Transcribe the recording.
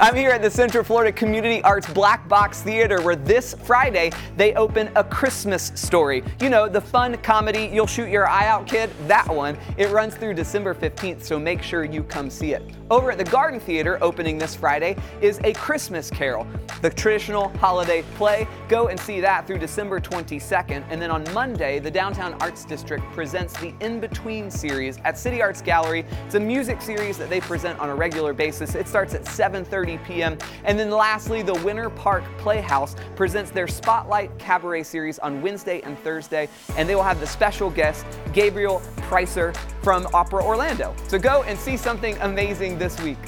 I'm here at the Central Florida Community Arts Black Box Theater where this Friday they open A Christmas Story. You know, the fun comedy, You'll Shoot Your Eye Out Kid, that one. It runs through December 15th, so make sure you come see it. Over at the Garden Theater, opening this Friday, is A Christmas Carol, the traditional holiday play. Go and see that through December 22nd. And then on Monday, the Downtown Arts District presents the In Between series at City Arts Gallery. It's a music series that they present on a regular basis. It starts at 7:30 p.m. And then lastly, the Winter Park Playhouse presents their Spotlight Cabaret series on Wednesday and Thursday, and they will have the special guest Gabriel Preisser from Opera Orlando. So go and see something amazing this week.